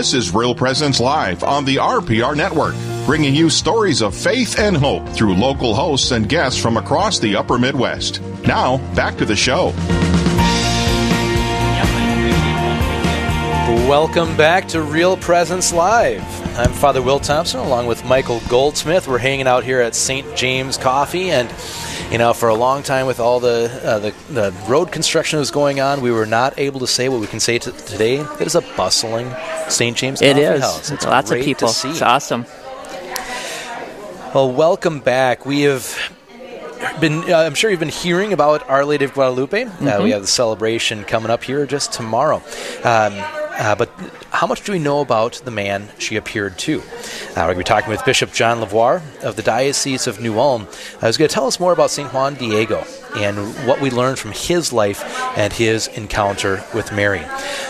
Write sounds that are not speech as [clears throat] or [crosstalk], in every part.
This is Real Presence Live on the RPR Network, bringing you stories of faith and hope through local hosts and guests from across the upper Midwest. Now, back to the show. Welcome back to Real Presence Live. I'm Father Will Thompson along with Michael Goldsmith. We're hanging out here at St. James Coffee and you know, for a long time with all the, uh, the, the road construction that was going on, we were not able to say what we can say t- today. It is a bustling St. James it is. House. It's lots of people. It's awesome. Well, welcome back. We have been, uh, I'm sure you've been hearing about Our Lady of Guadalupe. Mm-hmm. Uh, we have the celebration coming up here just tomorrow. Um, uh, but how much do we know about the man she appeared to? Uh, we're going to be talking with Bishop John LeVoir of the Diocese of New Ulm. Uh, he's going to tell us more about St. Juan Diego and what we learned from his life and his encounter with Mary.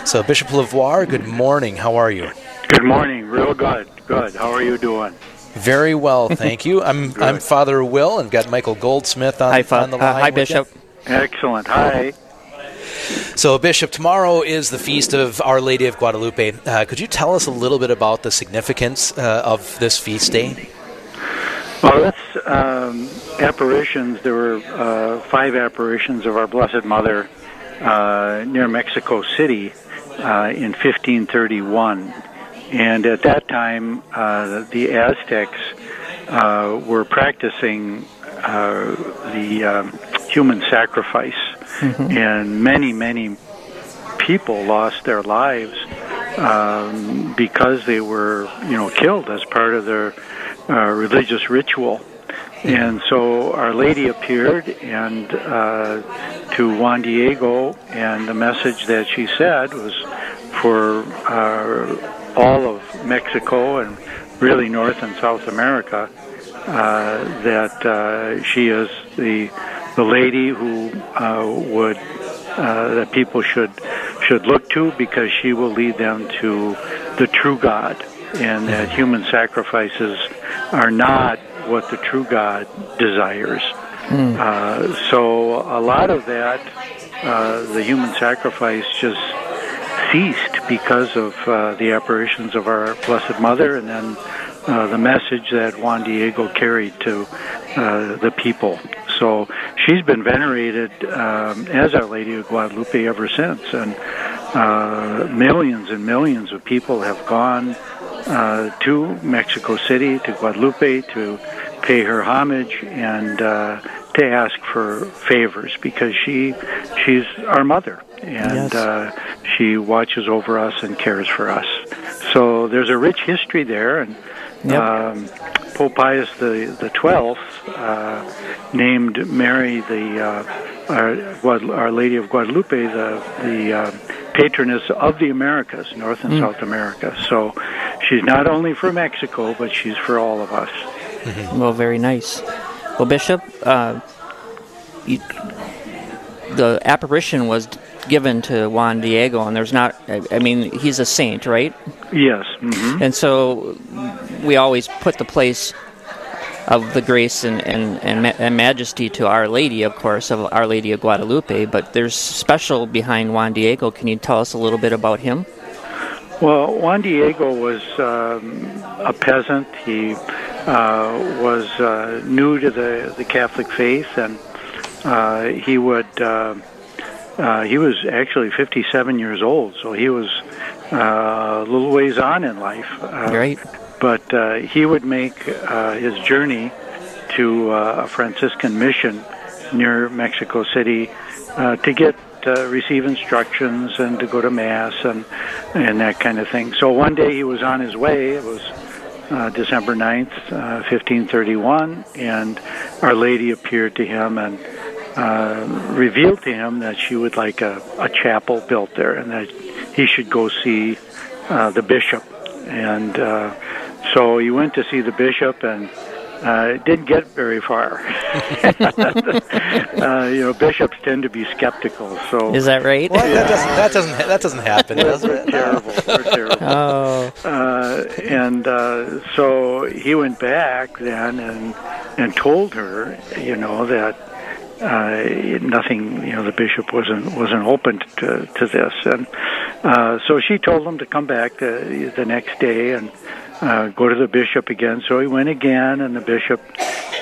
So, Bishop LeVoir, good morning. How are you? Good morning. Real good. Good. How are you doing? Very well, [laughs] thank you. I'm I'm Father Will and got Michael Goldsmith on, Hi, Fa- on the uh, line. hi, with you. Bishop. Excellent. Hi. So, Bishop, tomorrow is the feast of Our Lady of Guadalupe. Uh, could you tell us a little bit about the significance uh, of this feast day? Well, that's um, apparitions. There were uh, five apparitions of our Blessed Mother uh, near Mexico City uh, in 1531. And at that time, uh, the Aztecs were practicing the um, human sacrifice, and many, many people lost their lives um, because they were, you know, killed as part of their uh, religious ritual. And so Our Lady appeared and uh, to Juan Diego, and the message that she said was for uh, all of Mexico and really North and South America uh, that uh, she is the the lady who uh, would uh, that people should should look to because she will lead them to the true God, and that human sacrifices are not what the true God desires. Uh, so a lot of that, uh, the human sacrifice just ceased because of uh, the apparitions of our Blessed Mother, and then uh, the message that Juan Diego carried to uh, the people. So she's been venerated um, as Our Lady of Guadalupe ever since, and uh, millions and millions of people have gone uh, to Mexico City, to Guadalupe, to pay her homage and uh, to ask for favors because she she's our mother and Yes. uh, she watches over us and cares for us. So there's a rich history there, and Yep. um, Pope Pius the the twelfth uh, named Mary the uh, our, our Lady of Guadalupe the the uh, patroness of the Americas, North and South America. So she's not only for Mexico, but she's for all of us. Well, very nice. Well, Bishop, uh, you, the apparition was given to Juan Diego, and there's not. I, mean, he's a saint, right? Yes. hmm And so we always put the place of the grace and, and, and, ma- and majesty to Our Lady, of course, of Our Lady of Guadalupe. But there's special behind Juan Diego. Can you tell us a little bit about him? Well, Juan Diego was um, a peasant. He uh, was uh, new to the, the Catholic faith, and uh, he would uh, he was actually 57 years old, so he was uh, a little ways on in life. Uh, Right. But uh, he would make uh, his journey to uh, a Franciscan mission near Mexico City uh, to get uh, receive instructions and to go to mass and and that kind of thing. So one day he was on his way. It was uh, December 9th, uh, 1531, and Our Lady appeared to him and uh, revealed to him that she would like a, a chapel built there and that he should go see uh, the bishop. And uh, so he went to see the bishop and uh, it didn't get very far. [laughs] [laughs] uh, you know, bishops tend to be skeptical. So Is that right? What? That doesn't that doesn't that doesn't happen, does they're it? terrible. They're terrible. [laughs] Oh, Uh, and uh, so he went back then and and told her, you know, that uh, nothing, you know, the bishop wasn't wasn't open to to this, and uh, so she told him to come back the, the next day and uh, go to the bishop again. So he went again, and the bishop,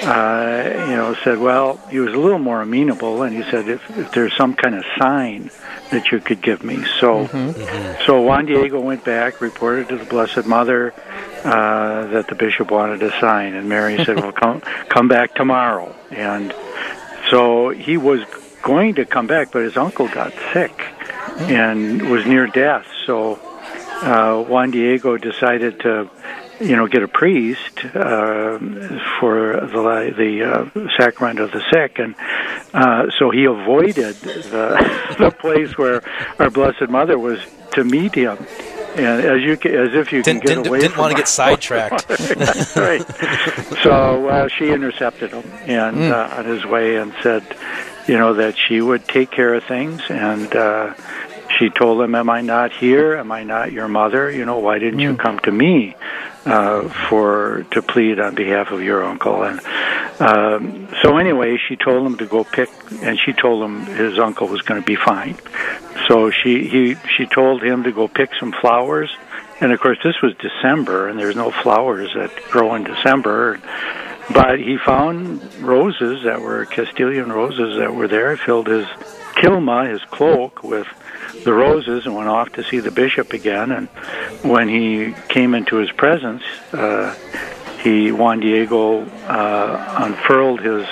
uh, you know, said, well, he was a little more amenable, and he said, if, if there's some kind of sign that you could give me. So, mm-hmm. so Juan Diego went back, reported to the Blessed Mother uh, that the bishop wanted a sign, and Mary said, [laughs] well, come come back tomorrow. And so he was going to come back, but his uncle got sick and was near death. So uh, Juan Diego decided to, you know, get a priest uh, for the the uh, sacrament of the sick, and uh, so he avoided the [laughs] the place where our Blessed Mother was to meet him. And as you as if you didn't, can get didn't, away didn't want to get sidetracked. [laughs] right. So uh, she intercepted him and Mm. uh, on his way and said, you know, that she would take care of things and. Uh, she told him, "Am I not here? Am I not your mother? You know, why didn't you come to me uh, for to plead on behalf of your uncle?" And um, so, anyway, she told him to go pick, and she told him his uncle was going to be fine. So she he she told him to go pick some flowers, and of course, this was December, and there's no flowers that grow in December. But he found roses that were Castilian roses that were there. Filled his tilma, his cloak, with the roses and went off to see the bishop again. And when he came into his presence, uh, he Juan Diego uh, unfurled his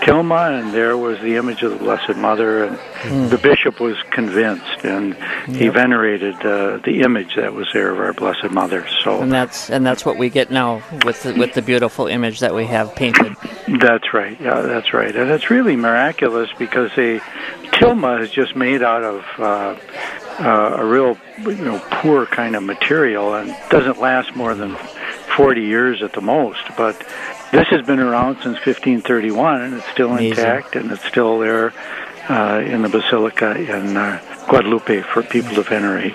tilma, and there was the image of the Blessed Mother. And the bishop was convinced, and he venerated uh, the image that was there of our Blessed Mother. So And that's and that's what we get now with the, with the beautiful image that we have painted. That's right. Yeah, that's right. And it's really miraculous because the tilma is just made out of uh, uh, a real, you know, poor kind of material and doesn't last more than 40 years at the most. But this has been around since 1531 and it's still Amazing. intact and it's still there uh, in the basilica in uh, Guadalupe for people to venerate.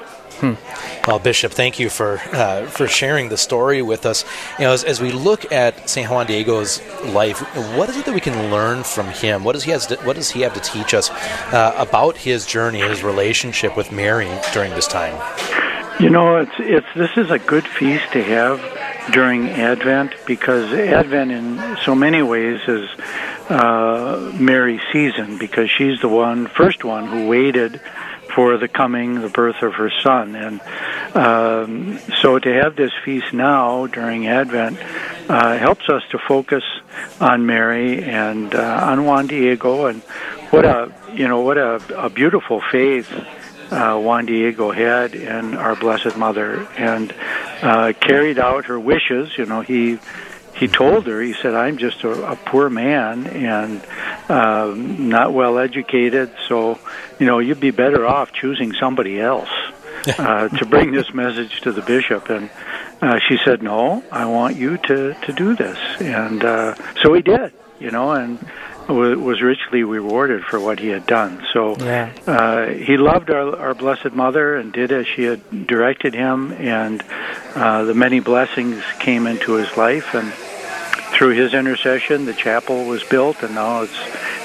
Well, Bishop, thank you for uh, for sharing the story with us. You know, as, as we look at Saint Juan Diego's life, what is it that we can learn from him? What does he has to, What does he have to teach us uh, about his journey, his relationship with Mary during this time? You know, it's it's this is a good feast to have during Advent because Advent, in so many ways, is uh, Mary's season because she's the one, first one, who waited for the coming, the birth of her son, and um, so to have this feast now during Advent uh, helps us to focus on Mary and uh, on Juan Diego, and what a you know what a, a beautiful faith uh, Juan Diego had in our Blessed Mother. And uh, carried out her wishes. You know, he he told her, he said, "I'm just a, a poor man and um, not well educated, so you know you'd be better off choosing somebody else." [laughs] Uh, to bring this message to the bishop, and uh, she said, "No, I want you to to do this," and uh, so he did. You know, and was richly rewarded for what he had done. So Yeah. uh, he loved our, our Blessed Mother and did as she had directed him, and uh, the many blessings came into his life. And through his intercession, the chapel was built, and now it's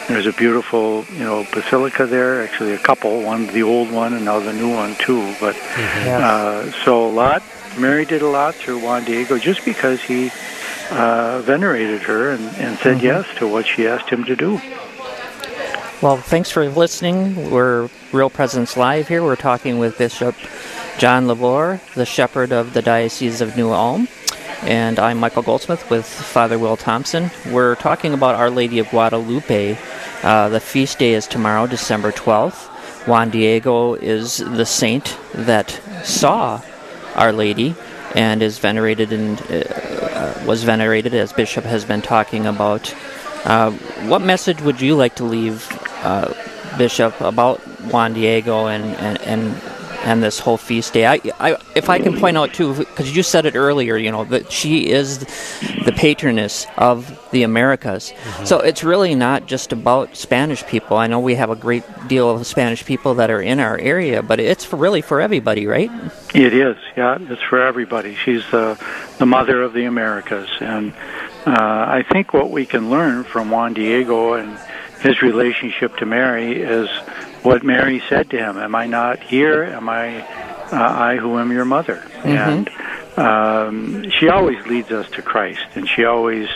there's a beautiful you know basilica there. Actually, a couple, one the old one, and now the new one too. But uh, so a lot. Mary did a lot through Juan Diego just because he uh, venerated her and, and said yes to what she asked him to do. Well, thanks for listening. We're Real Presence Live here. We're talking with Bishop John LeVoir, the shepherd of the Diocese of New Ulm. And I'm Michael Goldsmith with Father Will Thompson. We're talking about Our Lady of Guadalupe. Uh, the feast day is tomorrow, December 12th. Juan Diego is the saint that saw Our Lady and is venerated and uh, was venerated, as Bishop has been talking about. Uh, what message would you like to leave, uh, Bishop, about Juan Diego and, and, and and this whole feast day? I, I, if I can point out too, because you said it earlier, you know that she is the patroness of the Americas. So it's really not just about Spanish people. I know we have a great deal of Spanish people that are in our area, but it's for really for everybody, right? It is, yeah. It's for everybody. She's the the mother of the Americas, and uh, I think what we can learn from Juan Diego and his relationship to Mary is what Mary said to him, "Am I not here? Am I uh, I who am your mother?" And um, she always leads us to Christ, and she always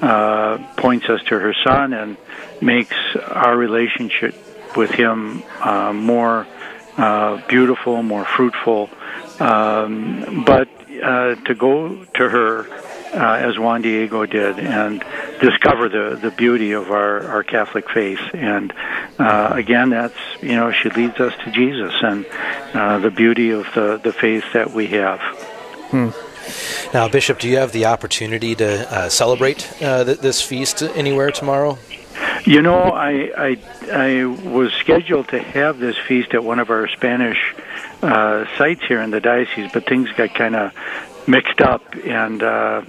uh, points us to her Son and makes our relationship with Him uh, more uh, beautiful, more fruitful. Um, but uh, to go to her uh, as Juan Diego did and discover the, the beauty of our, our Catholic faith. And uh, again, that's, you know, she leads us to Jesus and uh, the beauty of the, the faith that we have. Hmm. Now, Bishop, do you have the opportunity to uh, celebrate uh, th- this feast anywhere tomorrow? You know, I, I, I was scheduled to have this feast at one of our Spanish uh, sites here in the diocese, but things got kind of mixed up, and uh,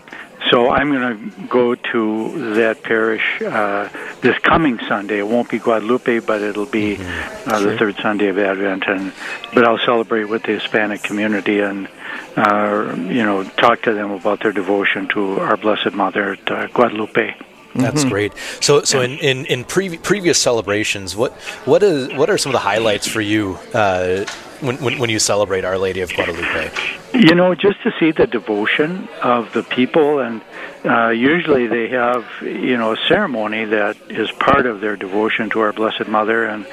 so I'm going to go to that parish uh, this coming Sunday. It won't be Guadalupe, but it'll be mm-hmm. uh, the third Sunday of Advent, and but I'll celebrate with the Hispanic community and uh, you know talk to them about their devotion to our Blessed Mother at uh, Guadalupe. That's mm-hmm. great. So, so in in, in pre- previous celebrations, what what is what are some of the highlights for you uh, when, when, when you celebrate Our Lady of Guadalupe? You know, just to see the devotion of the people, and uh, usually they have, you know, a ceremony that is part of their devotion to our Blessed Mother, and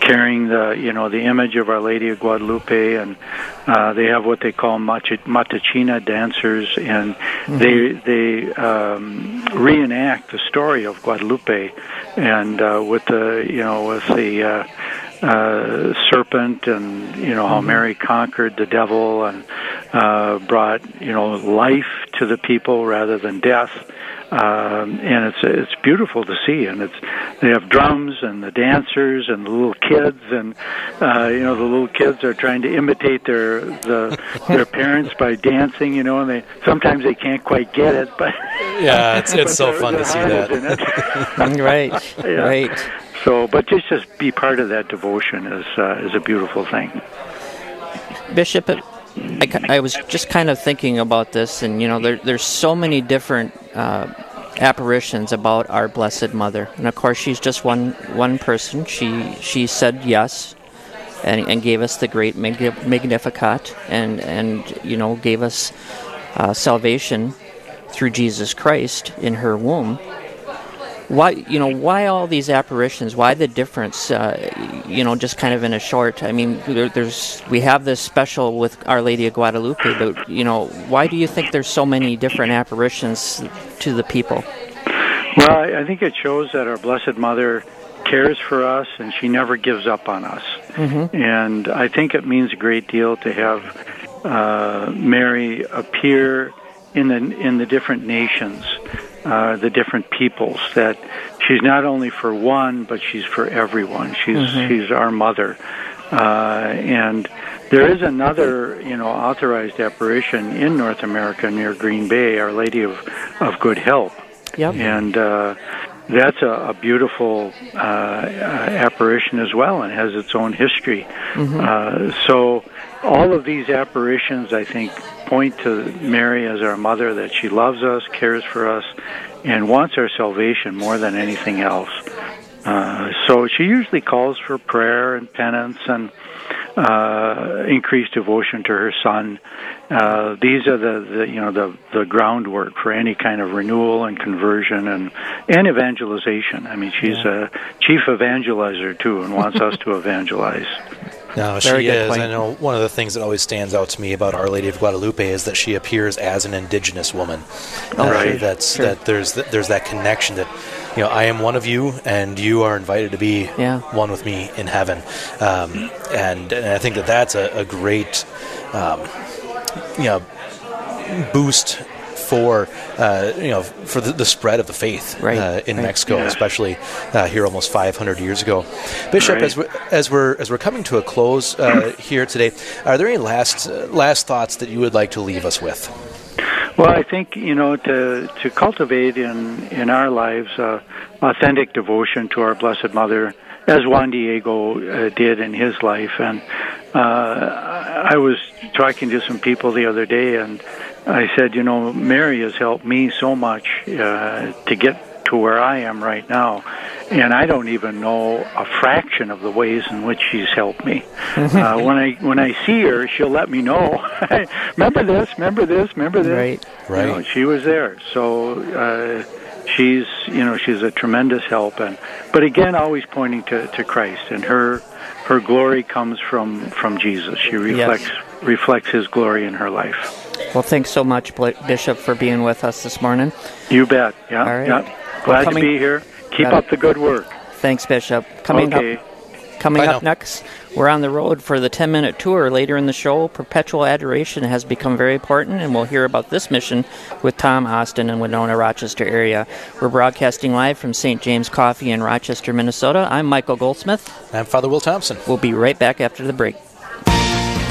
carrying the, you know, the image of Our Lady of Guadalupe, and uh, they have what they call matachina dancers, and mm-hmm. they they um, reenact the story of Guadalupe, and uh, with the, you know, with the uh, serpent and you know how mm-hmm. Mary conquered the devil and uh, brought you know life to the people rather than death. Um, and it's it's beautiful to see, and it's they have drums and the dancers and the little kids, and uh, you know the little kids are trying to imitate their the their [laughs] parents by dancing, you know, and they sometimes they can't quite get it, but yeah, it's it's so fun to see [laughs] that. [laughs] right, yeah. right. So, but just just be part of that devotion is uh, is a beautiful thing. Bishop, I, I was just kind of thinking about this, and you know, there, there's so many different uh, apparitions about our Blessed Mother, and of course, she's just one one person. She she said yes, and, and gave us the great Magnificat, and and you know, gave us uh, salvation through Jesus Christ in her womb why you know why all these apparitions? Why the difference uh, you know just kind of in a short i mean there, there's we have this special with our lady of guadalupe but you know why do you think there's so many different apparitions to the people? Well i think it shows that our blessed mother cares for us and she never gives up on us. Mm-hmm. and i think it means a great deal to have uh, mary appear in the in the different nations uh, the different peoples. That she's not only for one, but she's for everyone. She's mm-hmm. she's our mother, uh, and there is another you know authorized apparition in North America near Green Bay, Our Lady of of Good Help. Yep. And uh, that's a, a beautiful uh, apparition as well, and has its own history. Mm-hmm. Uh, so all of these apparitions, I think, point to Mary as our mother, that she loves us, cares for us, and wants our salvation more than anything else. Uh, so she usually calls for prayer and penance and uh, increased devotion to her son. Uh, these are the, the you know the the groundwork for any kind of renewal and conversion and and evangelization. I mean, she's yeah. a chief evangelizer too, and wants us to [laughs] evangelize. No, Very she is. Point. I know one of the things that always stands out to me about Our Lady of Guadalupe is that she appears as an indigenous woman. Oh, right. That's sure. that. There's there's that connection that you know I am one of you, and you are invited to be yeah. one with me in heaven. Um, and, and I think that that's a, a great um, you know boost for uh, you know for the, the, spread of the faith right. uh, in right. Mexico, yeah. especially uh, here almost 500 years ago. Bishop, right. as we're, as we're as we're coming to a close uh, [clears throat] here today, are there any last uh, last thoughts that you would like to leave us with? Well, I think you know to to cultivate in in our lives uh, authentic devotion to our Blessed Mother, as Juan Diego uh, did in his life. And uh, I was talking to some people the other day, and I said, you know, Mary has helped me so much uh, to get to where I am right now. and I don't even know a fraction of the ways in which she's helped me. [laughs] uh, when I when I see her, she'll let me know. [laughs] remember this? Remember this? Remember this? Right. Right. You know, she was there, so uh, she's you know she's a tremendous help, and but again, always pointing to, to Christ, and her her glory comes from from Jesus. She reflects reflects His glory in her life. Well, thanks so much, Bishop, for being with us this morning. You bet. Yeah. All right. Yeah. Glad coming- to be here. Keep Got up the good work. Thanks, Bishop. Coming okay. up Coming Bye up now. next, we're on the road for the 10 minute tour. Later in the show, perpetual adoration has become very important, and we'll hear about this mission with Tom Austin in Winona, Rochester area. We're broadcasting live from St. James Coffee in Rochester, Minnesota. I'm Michael Goldsmith. I'm Father Will Thompson. We'll be right back after the break.